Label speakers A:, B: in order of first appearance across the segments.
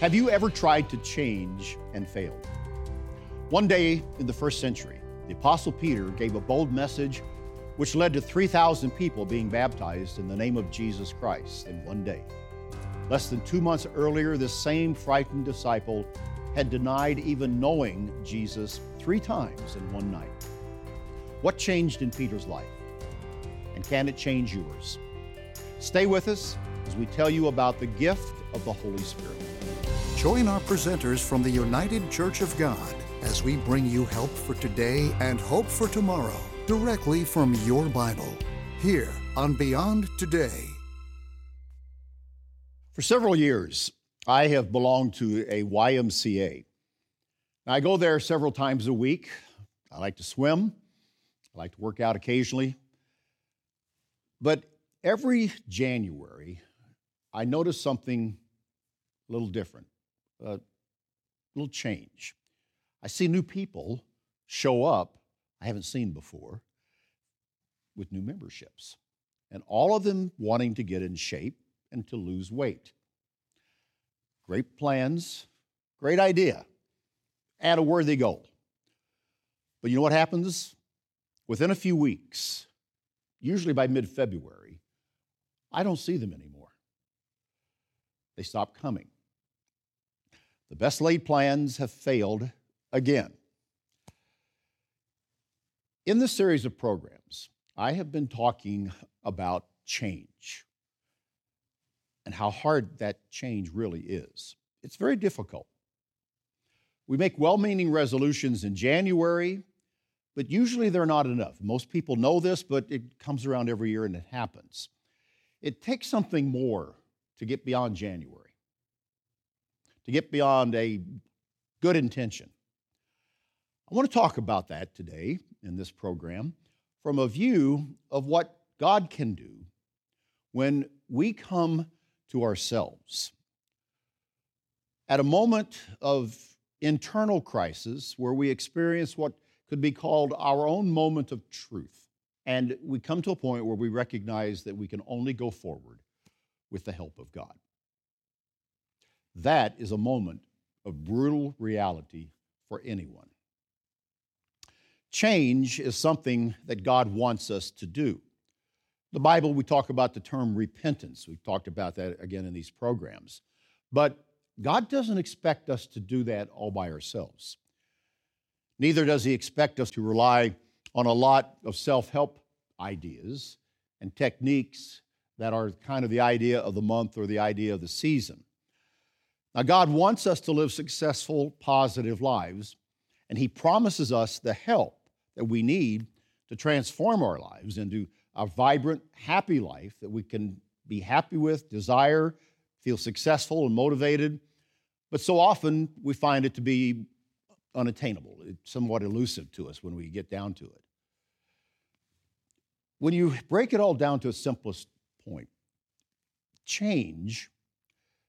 A: Have you ever tried to change and failed? One day in the first century, the Apostle Peter gave a bold message which led to 3,000 people being baptized in the name of Jesus Christ in one day. Less than two months earlier, this same frightened disciple had denied even knowing Jesus three times in one night. What changed in Peter's life? And can it change yours? Stay with us as we tell you about the gift of the Holy Spirit.
B: Join our presenters from the United Church of God as we bring you help for today and hope for tomorrow directly from your Bible here on Beyond Today.
A: For several years, I have belonged to a YMCA. I go there several times a week. I like to swim, I like to work out occasionally. But every January, I notice something a little different a little change. I see new people show up I haven't seen before with new memberships, and all of them wanting to get in shape and to lose weight. Great plans, great idea, and a worthy goal. But you know what happens? Within a few weeks, usually by mid February, I don't see them anymore. They stop coming. The best laid plans have failed again. In this series of programs, I have been talking about change and how hard that change really is. It's very difficult. We make well meaning resolutions in January, but usually they're not enough. Most people know this, but it comes around every year and it happens. It takes something more to get beyond January to get beyond a good intention. I want to talk about that today in this program from a view of what God can do when we come to ourselves. At a moment of internal crisis where we experience what could be called our own moment of truth, and we come to a point where we recognize that we can only go forward with the help of God. That is a moment of brutal reality for anyone. Change is something that God wants us to do. The Bible, we talk about the term repentance. We've talked about that again in these programs. But God doesn't expect us to do that all by ourselves. Neither does He expect us to rely on a lot of self help ideas and techniques that are kind of the idea of the month or the idea of the season. Now, God wants us to live successful, positive lives, and He promises us the help that we need to transform our lives into a vibrant, happy life that we can be happy with, desire, feel successful and motivated. But so often we find it to be unattainable, it's somewhat elusive to us when we get down to it. When you break it all down to its simplest point, change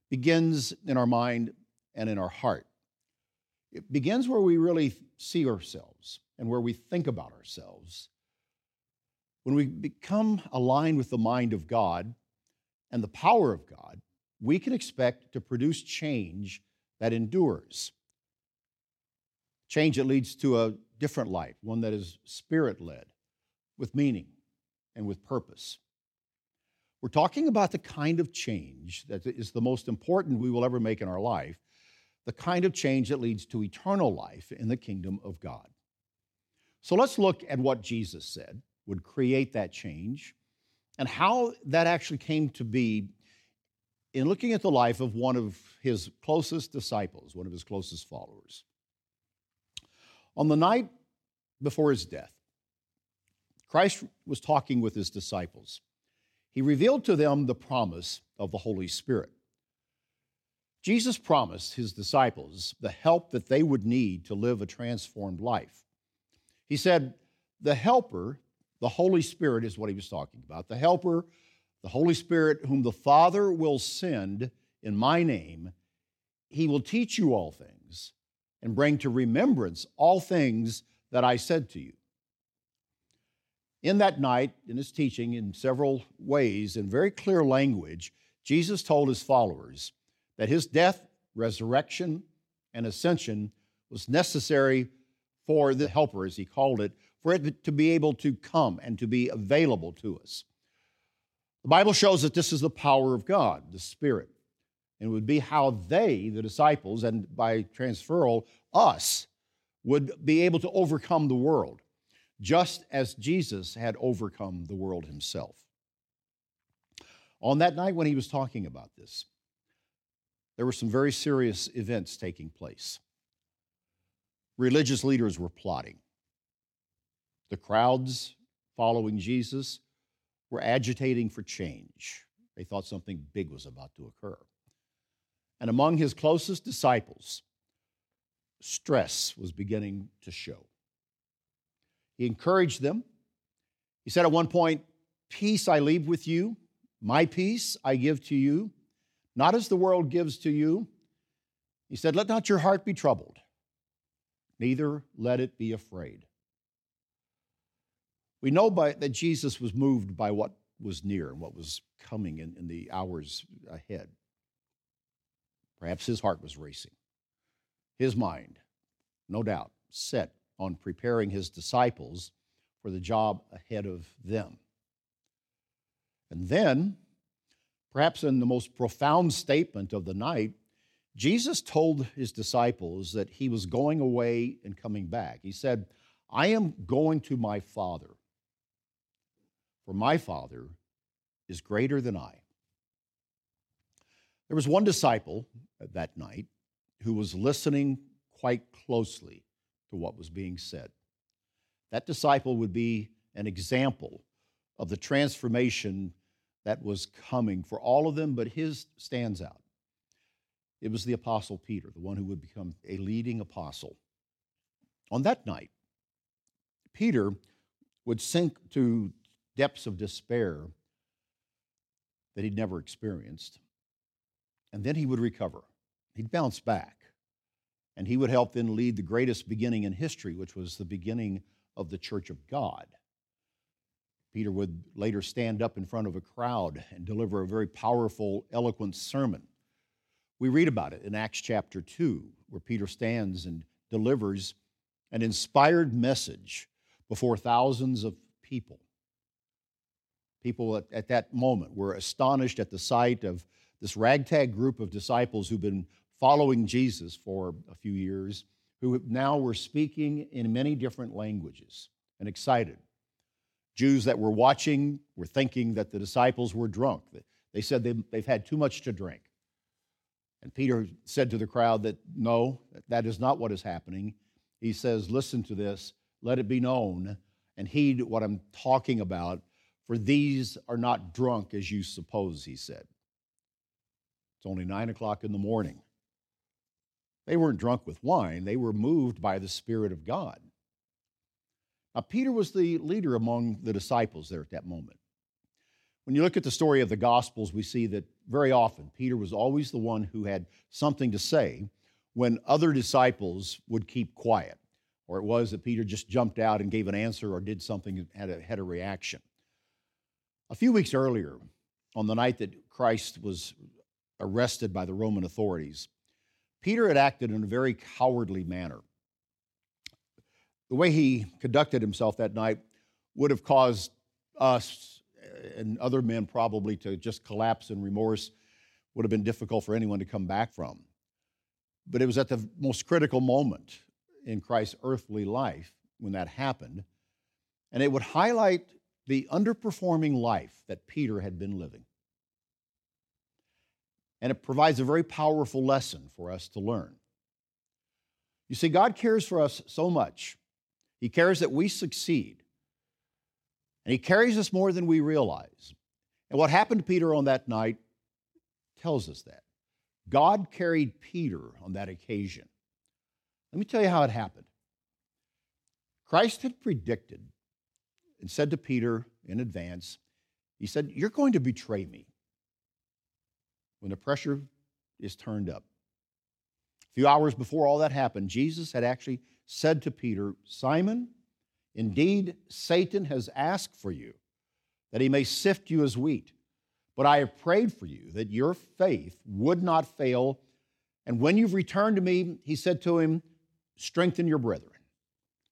A: begins in our mind and in our heart. It begins where we really see ourselves and where we think about ourselves. When we become aligned with the mind of God and the power of God, we can expect to produce change that endures. Change that leads to a different life, one that is spirit led, with meaning and with purpose. We're talking about the kind of change that is the most important we will ever make in our life, the kind of change that leads to eternal life in the kingdom of God. So let's look at what Jesus said would create that change and how that actually came to be in looking at the life of one of his closest disciples, one of his closest followers. On the night before his death, Christ was talking with his disciples he revealed to them the promise of the Holy Spirit. Jesus promised his disciples the help that they would need to live a transformed life. He said, The Helper, the Holy Spirit, is what he was talking about. The Helper, the Holy Spirit, whom the Father will send in my name, he will teach you all things and bring to remembrance all things that I said to you. In that night, in his teaching, in several ways, in very clear language, Jesus told his followers that his death resurrection, and ascension was necessary for the helper, as he called it, for it to be able to come and to be available to us. The Bible shows that this is the power of God, the Spirit. And it would be how they, the disciples, and by transferal, us, would be able to overcome the world, just as Jesus had overcome the world himself. On that night when he was talking about this, there were some very serious events taking place. Religious leaders were plotting. The crowds following Jesus were agitating for change. They thought something big was about to occur. And among his closest disciples, stress was beginning to show. He encouraged them. He said at one point, Peace I leave with you, my peace I give to you, not as the world gives to you. He said, Let not your heart be troubled, neither let it be afraid. We know by, that Jesus was moved by what was near and what was coming in, in the hours ahead. Perhaps his heart was racing. His mind, no doubt, set on preparing his disciples for the job ahead of them. And then, perhaps in the most profound statement of the night, Jesus told his disciples that he was going away and coming back. He said, I am going to my Father, for my Father is greater than I. There was one disciple that night who was listening quite closely to what was being said. That disciple would be an example of the transformation that was coming for all of them, but his stands out. It was the Apostle Peter, the one who would become a leading apostle. On that night, Peter would sink to depths of despair that he'd never experienced. And then he would recover. He'd bounce back. And he would help then lead the greatest beginning in history, which was the beginning of the church of God. Peter would later stand up in front of a crowd and deliver a very powerful, eloquent sermon. We read about it in Acts chapter 2, where Peter stands and delivers an inspired message before thousands of people. People at, at, that moment were astonished at the sight of this ragtag group of disciples who've been following Jesus for a few years, who now were speaking in many different languages and excited. Jews that were watching were thinking that the disciples were drunk. They said they've had too much to drink. And Peter said to the crowd that no, that is not what is happening. He says, Listen to this, let it be known, and heed what I'm talking about, for these are not drunk as you suppose, he said. It's only nine o'clock in the morning. They weren't drunk with wine, they were moved by the Spirit of God. Now, Peter was the leader among the disciples there at that moment. When you look at the story of the Gospels, we see that very often Peter was always the one who had something to say when other disciples would keep quiet, or it was that Peter just jumped out and gave an answer or did something had a, had a reaction. A few weeks earlier, on the night that Christ was arrested by the Roman authorities, Peter had acted in a very cowardly manner. The way he conducted himself that night would have caused us and other men probably to just collapse in remorse would have been difficult for anyone to come back from. But it was at the most critical moment in Christ's earthly life when that happened. And it would highlight the underperforming life that Peter had been living. And it provides a very powerful lesson for us to learn. You see, God cares for us so much. He cares that we succeed. And he carries us more than we realize. And what happened to Peter on that night tells us that. God carried Peter on that occasion. Let me tell you how it happened. Christ had predicted and said to Peter in advance, He said, You're going to betray me when the pressure is turned up. A few hours before all that happened, Jesus had actually said to Peter, Simon, Indeed, Satan has asked for you that he may sift you as wheat. But I have prayed for you that your faith would not fail, And when you've returned to me, he said to him, strengthen your brethren.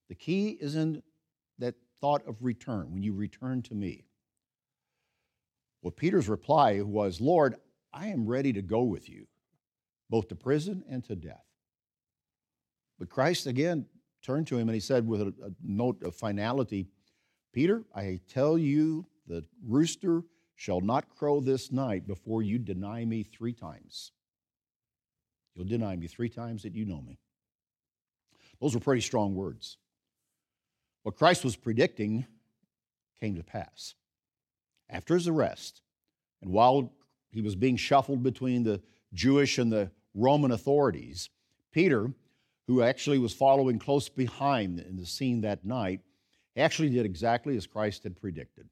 A: The key is in that thought of return, when you return to me. Well, Peter's reply was, Lord, I am ready to go with you, both to prison and to death. But Christ again turned to him and he said, with a, a note of finality, Peter, I tell you, the rooster shall not crow this night before you deny me three times. You'll deny me three times that you know me. Those were pretty strong words. What Christ was predicting came to pass. After his arrest, and while he was being shuffled between the Jewish and the Roman authorities, Peter, who actually was following close behind in the scene that night, actually did exactly as Christ had predicted.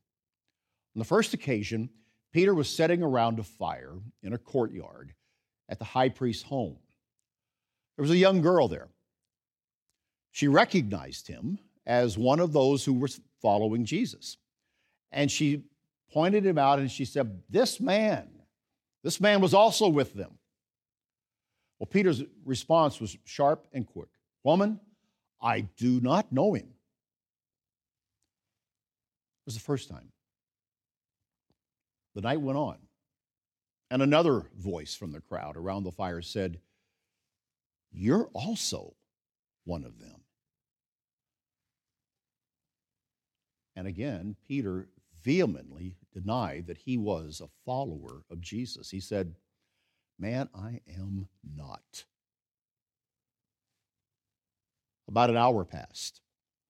A: On the first occasion, Peter was setting around a fire in a courtyard at the high priest's home. There was a young girl there. She recognized him as one of those who were following Jesus. And she pointed him out and she said, This man, this man was also with them. Well, Peter's response was sharp and quick Woman, I do not know him. It was the first time. The night went on, and another voice from the crowd around the fire said, You're also one of them. And again, Peter vehemently denied that he was a follower of Jesus. He said, Man, I am not. About an hour passed.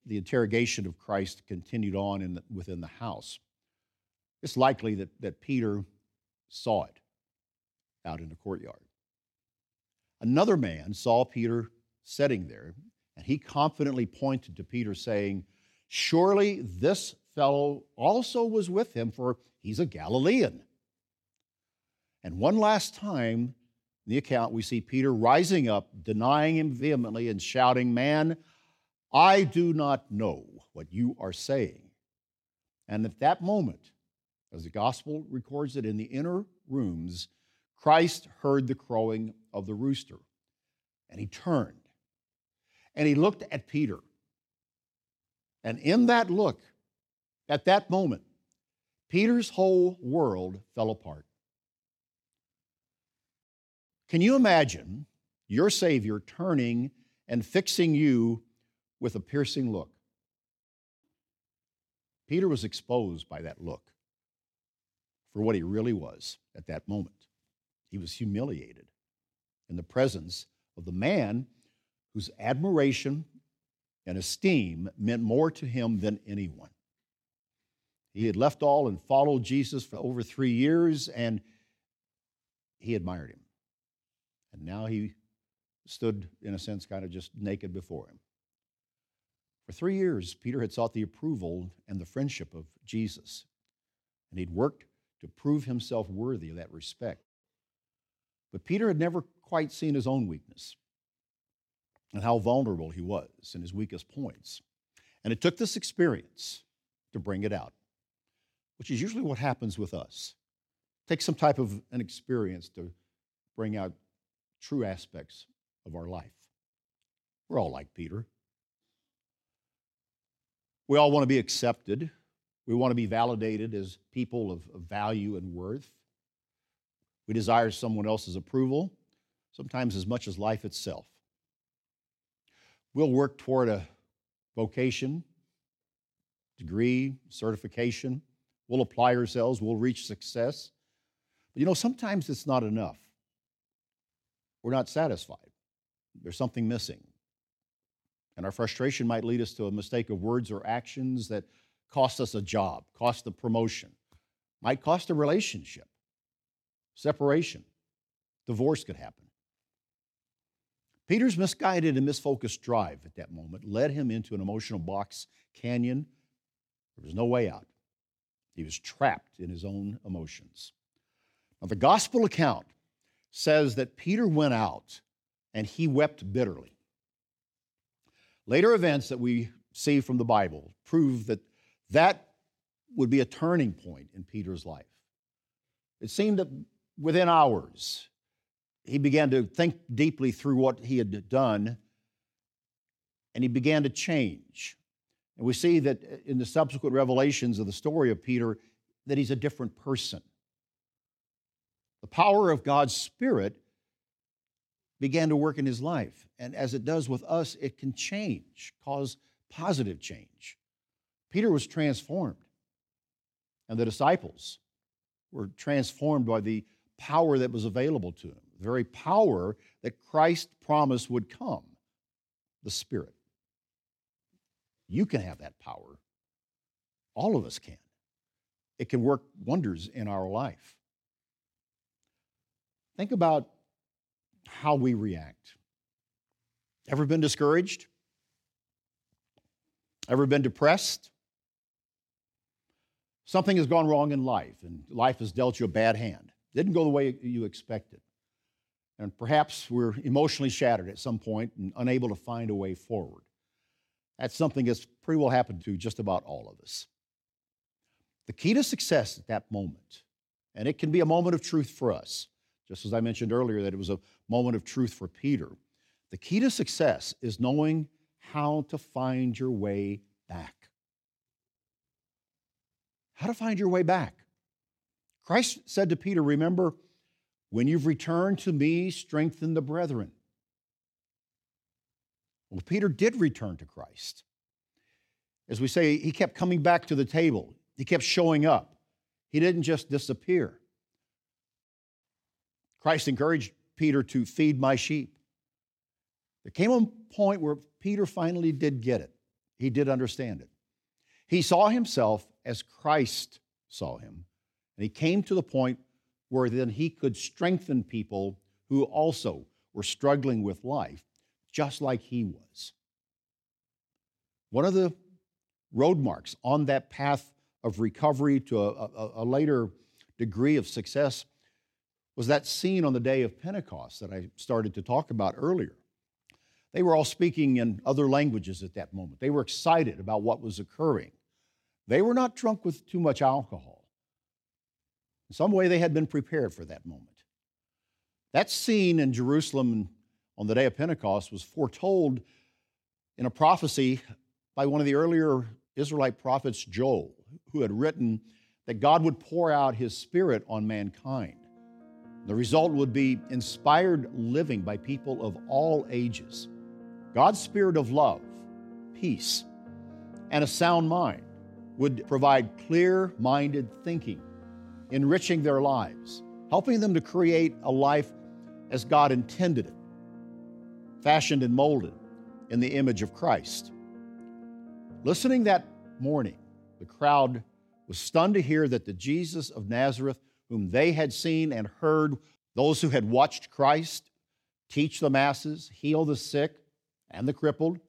A: The interrogation of Christ continued on in the, within the house. It's likely that, that Peter saw it out in the courtyard. Another man saw Peter sitting there, and he confidently pointed to Peter, saying, Surely this fellow also was with him, for he's a Galilean. And one last time in the account, we see Peter rising up, denying him vehemently, and shouting, Man, I do not know what you are saying. And at that moment, as the gospel records it in the inner rooms, Christ heard the crowing of the rooster, and he turned and he looked at Peter. And in that look, at that moment, Peter's whole world fell apart. Can you imagine your Savior turning and fixing you with a piercing look? Peter was exposed by that look for what he really was at that moment. He was humiliated in the presence of the man whose admiration and esteem meant more to him than anyone. He had left all and followed Jesus for over three years, and he admired him. And now he stood, in a sense, kind of just naked before him. For three years, Peter had sought the approval and the friendship of Jesus, and he'd worked to prove himself worthy of that respect. But Peter had never quite seen his own weakness and how vulnerable he was in his weakest points. And it took this experience to bring it out which is usually what happens with us. Take some type of an experience to bring out true aspects of our life. We're all like Peter. We all want to be accepted. We want to be validated as people of, of value and worth. We desire someone else's approval, sometimes as much as life itself. We'll work toward a vocation, degree, certification, We'll apply ourselves, we'll reach success. But you know, sometimes it's not enough. We're not satisfied. There's something missing. And our frustration might lead us to a mistake of words or actions that cost us a job, cost a promotion, might cost a relationship, separation, divorce could happen. Peter's misguided and misfocused drive at that moment led him into an emotional box canyon. There was no way out. He was trapped in his own emotions. Now, the gospel account says that Peter went out and he wept bitterly. Later events that we see from the Bible prove that that would be a turning point in Peter's life. It seemed that within hours, he began to think deeply through what he had done, and he began to change. And we see that uh, in the subsequent revelations of the story of Peter, that he's a different person. The power of God's Spirit began to work in his life. And as it does with us, it can change, cause positive change. Peter was transformed, and the disciples were transformed by the power that was available to him, the very power that Christ promised would come the Spirit. You can have that power. All of us can. It can work wonders in our life. Think about how we react. Ever been discouraged? Ever been depressed? Something has gone wrong in life, and life has dealt you a bad hand. Didn't go the way you expected. And perhaps we're emotionally shattered at some point and unable to find a way forward. That's something that's pretty well happened to just about all of us. The key to success at that moment, and it can be a moment of truth for us, just as I mentioned earlier that it was a moment of truth for Peter. The key to success is knowing how to find your way back. How to find your way back. Christ said to Peter, Remember, when you've returned to me, strengthen the brethren. Well, Peter did return to Christ. As we say, he kept coming back to the table, he kept showing up. He didn't just disappear. Christ encouraged Peter to feed my sheep. There came a point where Peter finally did get it. He did understand it. He saw himself as Christ saw him. And he came to the point where then he could strengthen people who also were struggling with life, just like he was. One of the road marks on that path of recovery to a, a, a later degree of success was that scene on the day of Pentecost that I started to talk about earlier. They were all speaking in other languages at that moment. They were excited about what was occurring. They were not drunk with too much alcohol. In some way, they had been prepared for that moment. That scene in Jerusalem on the day of Pentecost was foretold in a prophecy by one of the earlier Israelite prophets, Joel, who had written that God would pour out his spirit on mankind. The result would be inspired living by people of all ages. God's spirit of love, peace, and a sound mind would provide clear minded thinking, enriching their lives, helping them to create a life as God intended it, fashioned and molded in the image of Christ. Listening that morning, the crowd was stunned to hear that the Jesus of Nazareth whom they had seen and heard, those who had watched Christ teach the masses, heal the sick and the crippled,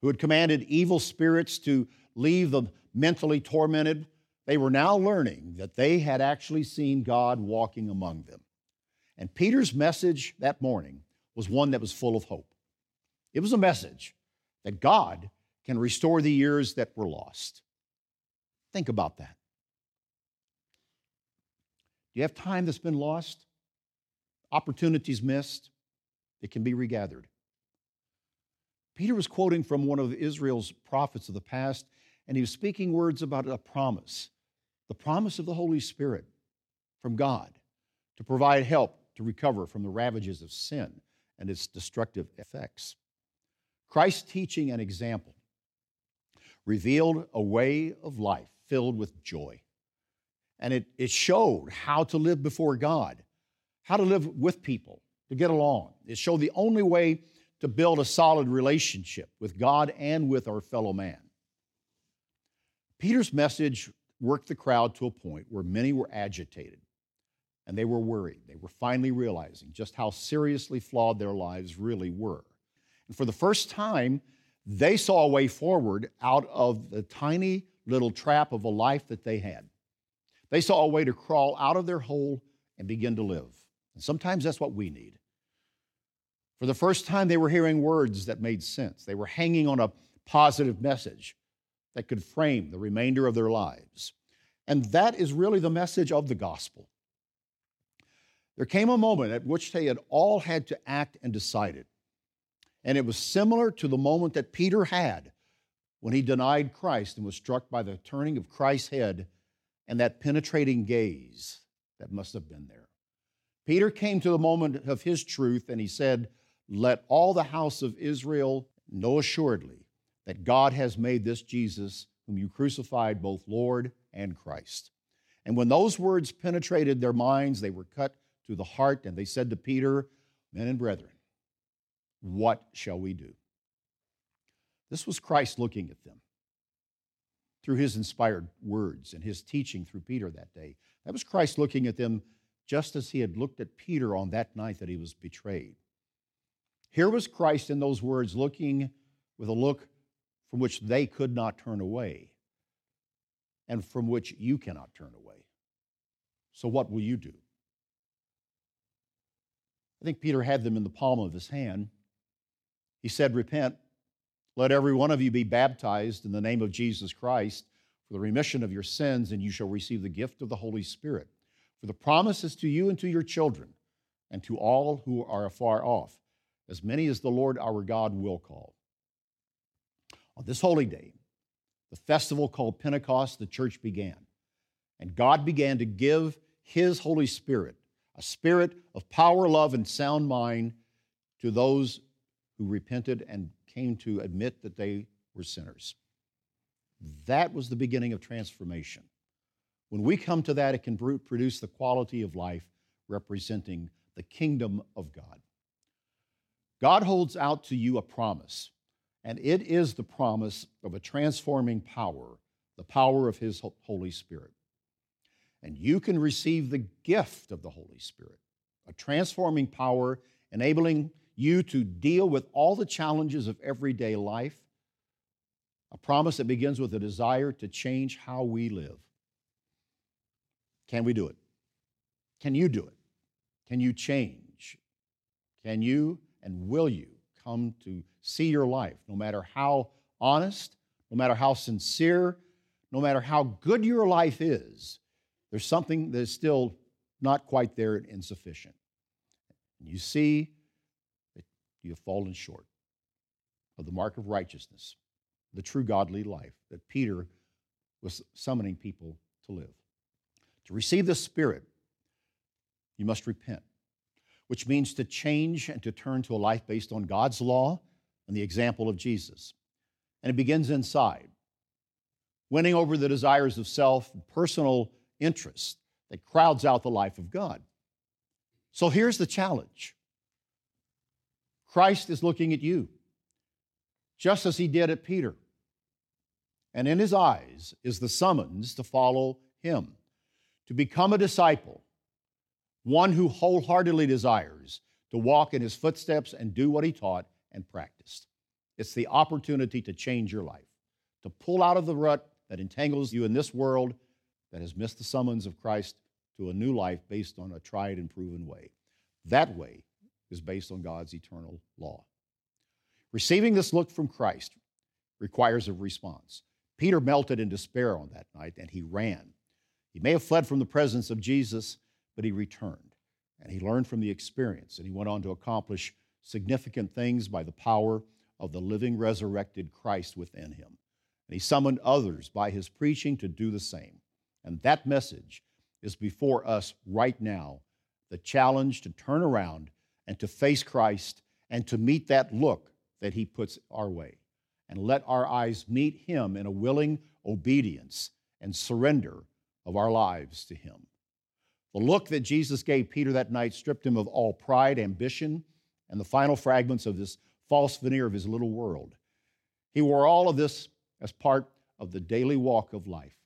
A: who had commanded evil spirits to leave the mentally tormented, they were now learning that they had actually seen God walking among them. And Peter's message that morning was one that was full of hope. It was a message that God can restore the years that were lost. Think about that Do you have time that's been lost? Opportunities missed? It can be regathered. Peter was quoting from one of Israel's prophets of the past, and he was speaking words about a promise the promise of the Holy Spirit from God to provide help to recover from the ravages of sin and its destructive effects. Christ's teaching and example revealed a way of life filled with joy and it, it showed how to live before God, how to live with people, to get along. It showed the only way to build a solid relationship with God and with our fellow man. Peter's message worked the crowd to a point where many were agitated and they were worried. They were finally realizing just how seriously flawed their lives really were. And for the first time, they saw a way forward out of the tiny little trap of a life that they had. They saw a way to crawl out of their hole and begin to live. And sometimes that's what we need. For the first time, they were hearing words that made sense. They were hanging on a positive message that could frame the remainder of their lives. And that is really the message of the gospel There came a moment at which they had all had to act and decide it. And it was similar to the moment that Peter had when he denied Christ and was struck by the turning of Christ's head and that penetrating gaze that must have been there. Peter came to the moment of his truth and he said, Let all the house of Israel know assuredly that God has made this Jesus, whom you crucified, both Lord and Christ. And when those words penetrated their minds, they were cut to the heart, and they said to Peter, Men and brethren, what shall we do? This was Christ looking at them through his inspired words and his teaching through Peter that day. That was Christ looking at them just as he had looked at Peter on that night that he was betrayed. Here was Christ in those words looking with a look from which they could not turn away and from which you cannot turn away. So, what will you do? I think Peter had them in the palm of his hand. He said, Repent let every one of you be baptized in the name of Jesus Christ for the remission of your sins, and you shall receive the gift of the Holy Spirit. For the promise is to you and to your children, and to all who are afar off, as many as the Lord our God will call. On this holy day, the festival called Pentecost, the church began. And God began to give His Holy Spirit, a spirit of power, love, and sound mind to those who repented and came to admit that they were sinners. That was the beginning of transformation. When we come to that, it can produce the quality of life representing the kingdom of God. God holds out to you a promise, and it is the promise of a transforming power, the power of His Holy Spirit. And you can receive the gift of the Holy Spirit, a transforming power enabling you to deal with all the challenges of everyday life. A promise that begins with a desire to change how we live. Can we do it? Can you do it? Can you change? Can you and will you come to see your life, no matter how honest, no matter how sincere, no matter how good your life is, there's something that is still not quite there and insufficient. You see you have fallen short of the mark of righteousness, the true godly life that Peter was summoning people to live. To receive the Spirit, you must repent, which means to change and to turn to a life based on God's law and the example of Jesus. And it begins inside, winning over the desires of self personal interest that crowds out the life of God. So here's the challenge Christ is looking at you, just as he did at Peter. And in his eyes is the summons to follow him, to become a disciple, one who wholeheartedly desires to walk in his footsteps and do what he taught and practiced. It's the opportunity to change your life, to pull out of the rut that entangles you in this world that has missed the summons of Christ to a new life based on a tried and proven way. That way is based on God's eternal law. Receiving this look from Christ requires a response. Peter melted in despair on that night and he ran. He may have fled from the presence of Jesus, but he returned and he learned from the experience and he went on to accomplish significant things by the power of the living, resurrected Christ within him. And he summoned others by his preaching to do the same. And that message is before us right now the challenge to turn around and to face Christ and to meet that look that He puts our way. And let our eyes meet Him in a willing obedience and surrender of our lives to Him. The look that Jesus gave Peter that night stripped him of all pride, ambition, and the final fragments of this false veneer of his little world. He wore all of this as part of the daily walk of life.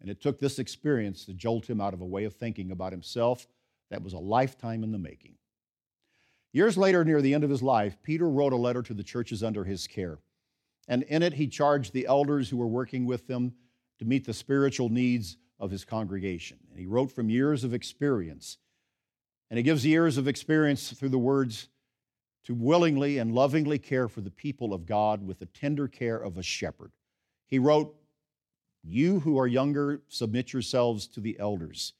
A: And it took this experience to jolt him out of a way of thinking about himself that was a lifetime in the making. Years later, near the end of his life, Peter wrote a letter to the churches under his care. And in it, he charged the elders who were working with them to meet the spiritual needs of his congregation. And he wrote from years of experience. And he gives years of experience through the words to willingly and lovingly care for the people of God with the tender care of a shepherd. He wrote, You who are younger, submit yourselves to the elders.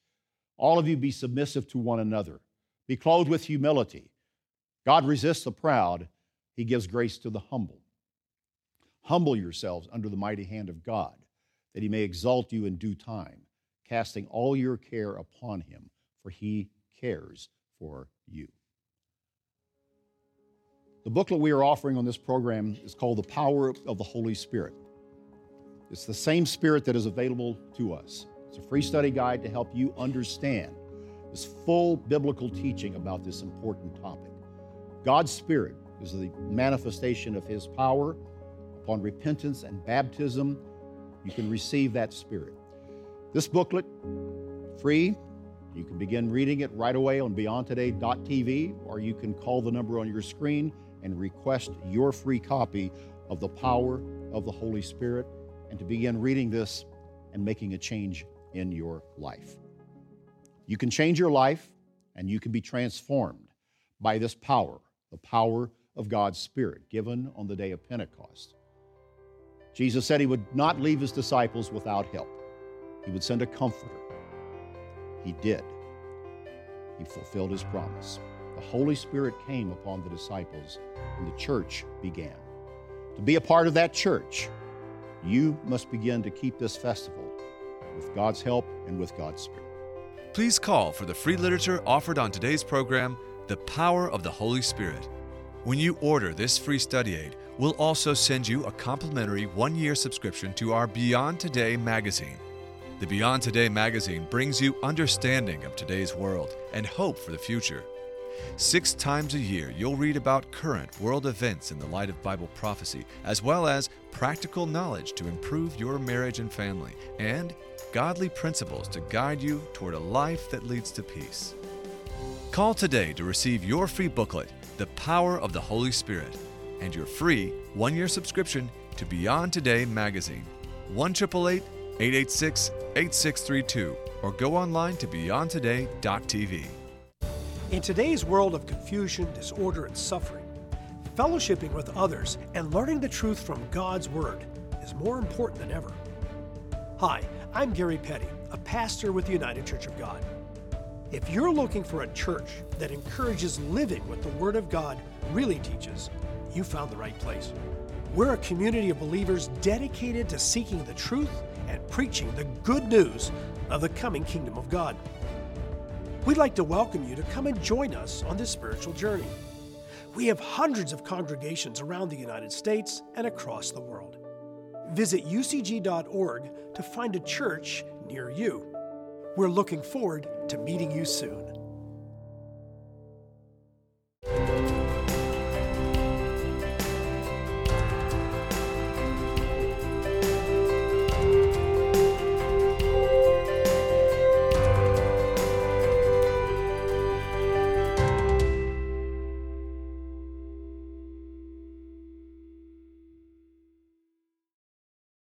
A: All of you be submissive to one another Be clothed with humility. God resists the proud, He gives grace to the humble. Humble yourselves under the mighty hand of God, that He may exalt you in due time, casting all your care upon Him, for He cares for you. The booklet we are offering on this program is called The Power of the Holy Spirit. It's the same Spirit that is available to us. It's a free study guide to help you understand this full biblical teaching about this important topic. God's Spirit is the manifestation of His power. Upon repentance and baptism, you can receive that Spirit. This booklet, free, you can begin reading it right away on beyondtoday.tv, or you can call the number on your screen and request your free copy of The Power of the Holy Spirit and to begin reading this and making a change in your life. You can change your life and you can be transformed by this power, the power of God's Spirit given on the day of Pentecost. Jesus said he would not leave his disciples without help, he would send a comforter. He did. He fulfilled his promise the Holy Spirit came upon the disciples and the church began. To be a part of that church, you must begin to keep this festival with God's help and with God's Spirit.
C: Please call for the free literature offered on today's program, The Power of the Holy Spirit. When you order this free study aid, we'll also send you a complimentary one year subscription to our Beyond Today magazine. The Beyond Today magazine brings you understanding of today's world and hope for the future. Six times a year, you'll read about current world events in the light of Bible prophecy, as well as practical knowledge to improve your marriage and family, and godly principles to guide you toward a life that leads to peace. Call today to receive your free booklet, The Power of the Holy Spirit, and your free one year subscription to Beyond Today magazine. 1 886 8632 or go online to beyondtoday.tv.
D: In today's world of confusion, disorder, and suffering, fellowshipping with others and learning the truth from God's Word is more important than ever. Hi, I'm Gary Petty, a pastor with the United Church of God. If you're looking for a church that encourages living what the Word of God really teaches, you found the right place. We're a community of believers dedicated to seeking the truth and preaching the good news of the coming kingdom of God. We'd like to welcome you to come and join us on this spiritual journey. We have hundreds of congregations around the United States and across the world. Visit ucg.org to find a church near you. We're looking forward to meeting you soon.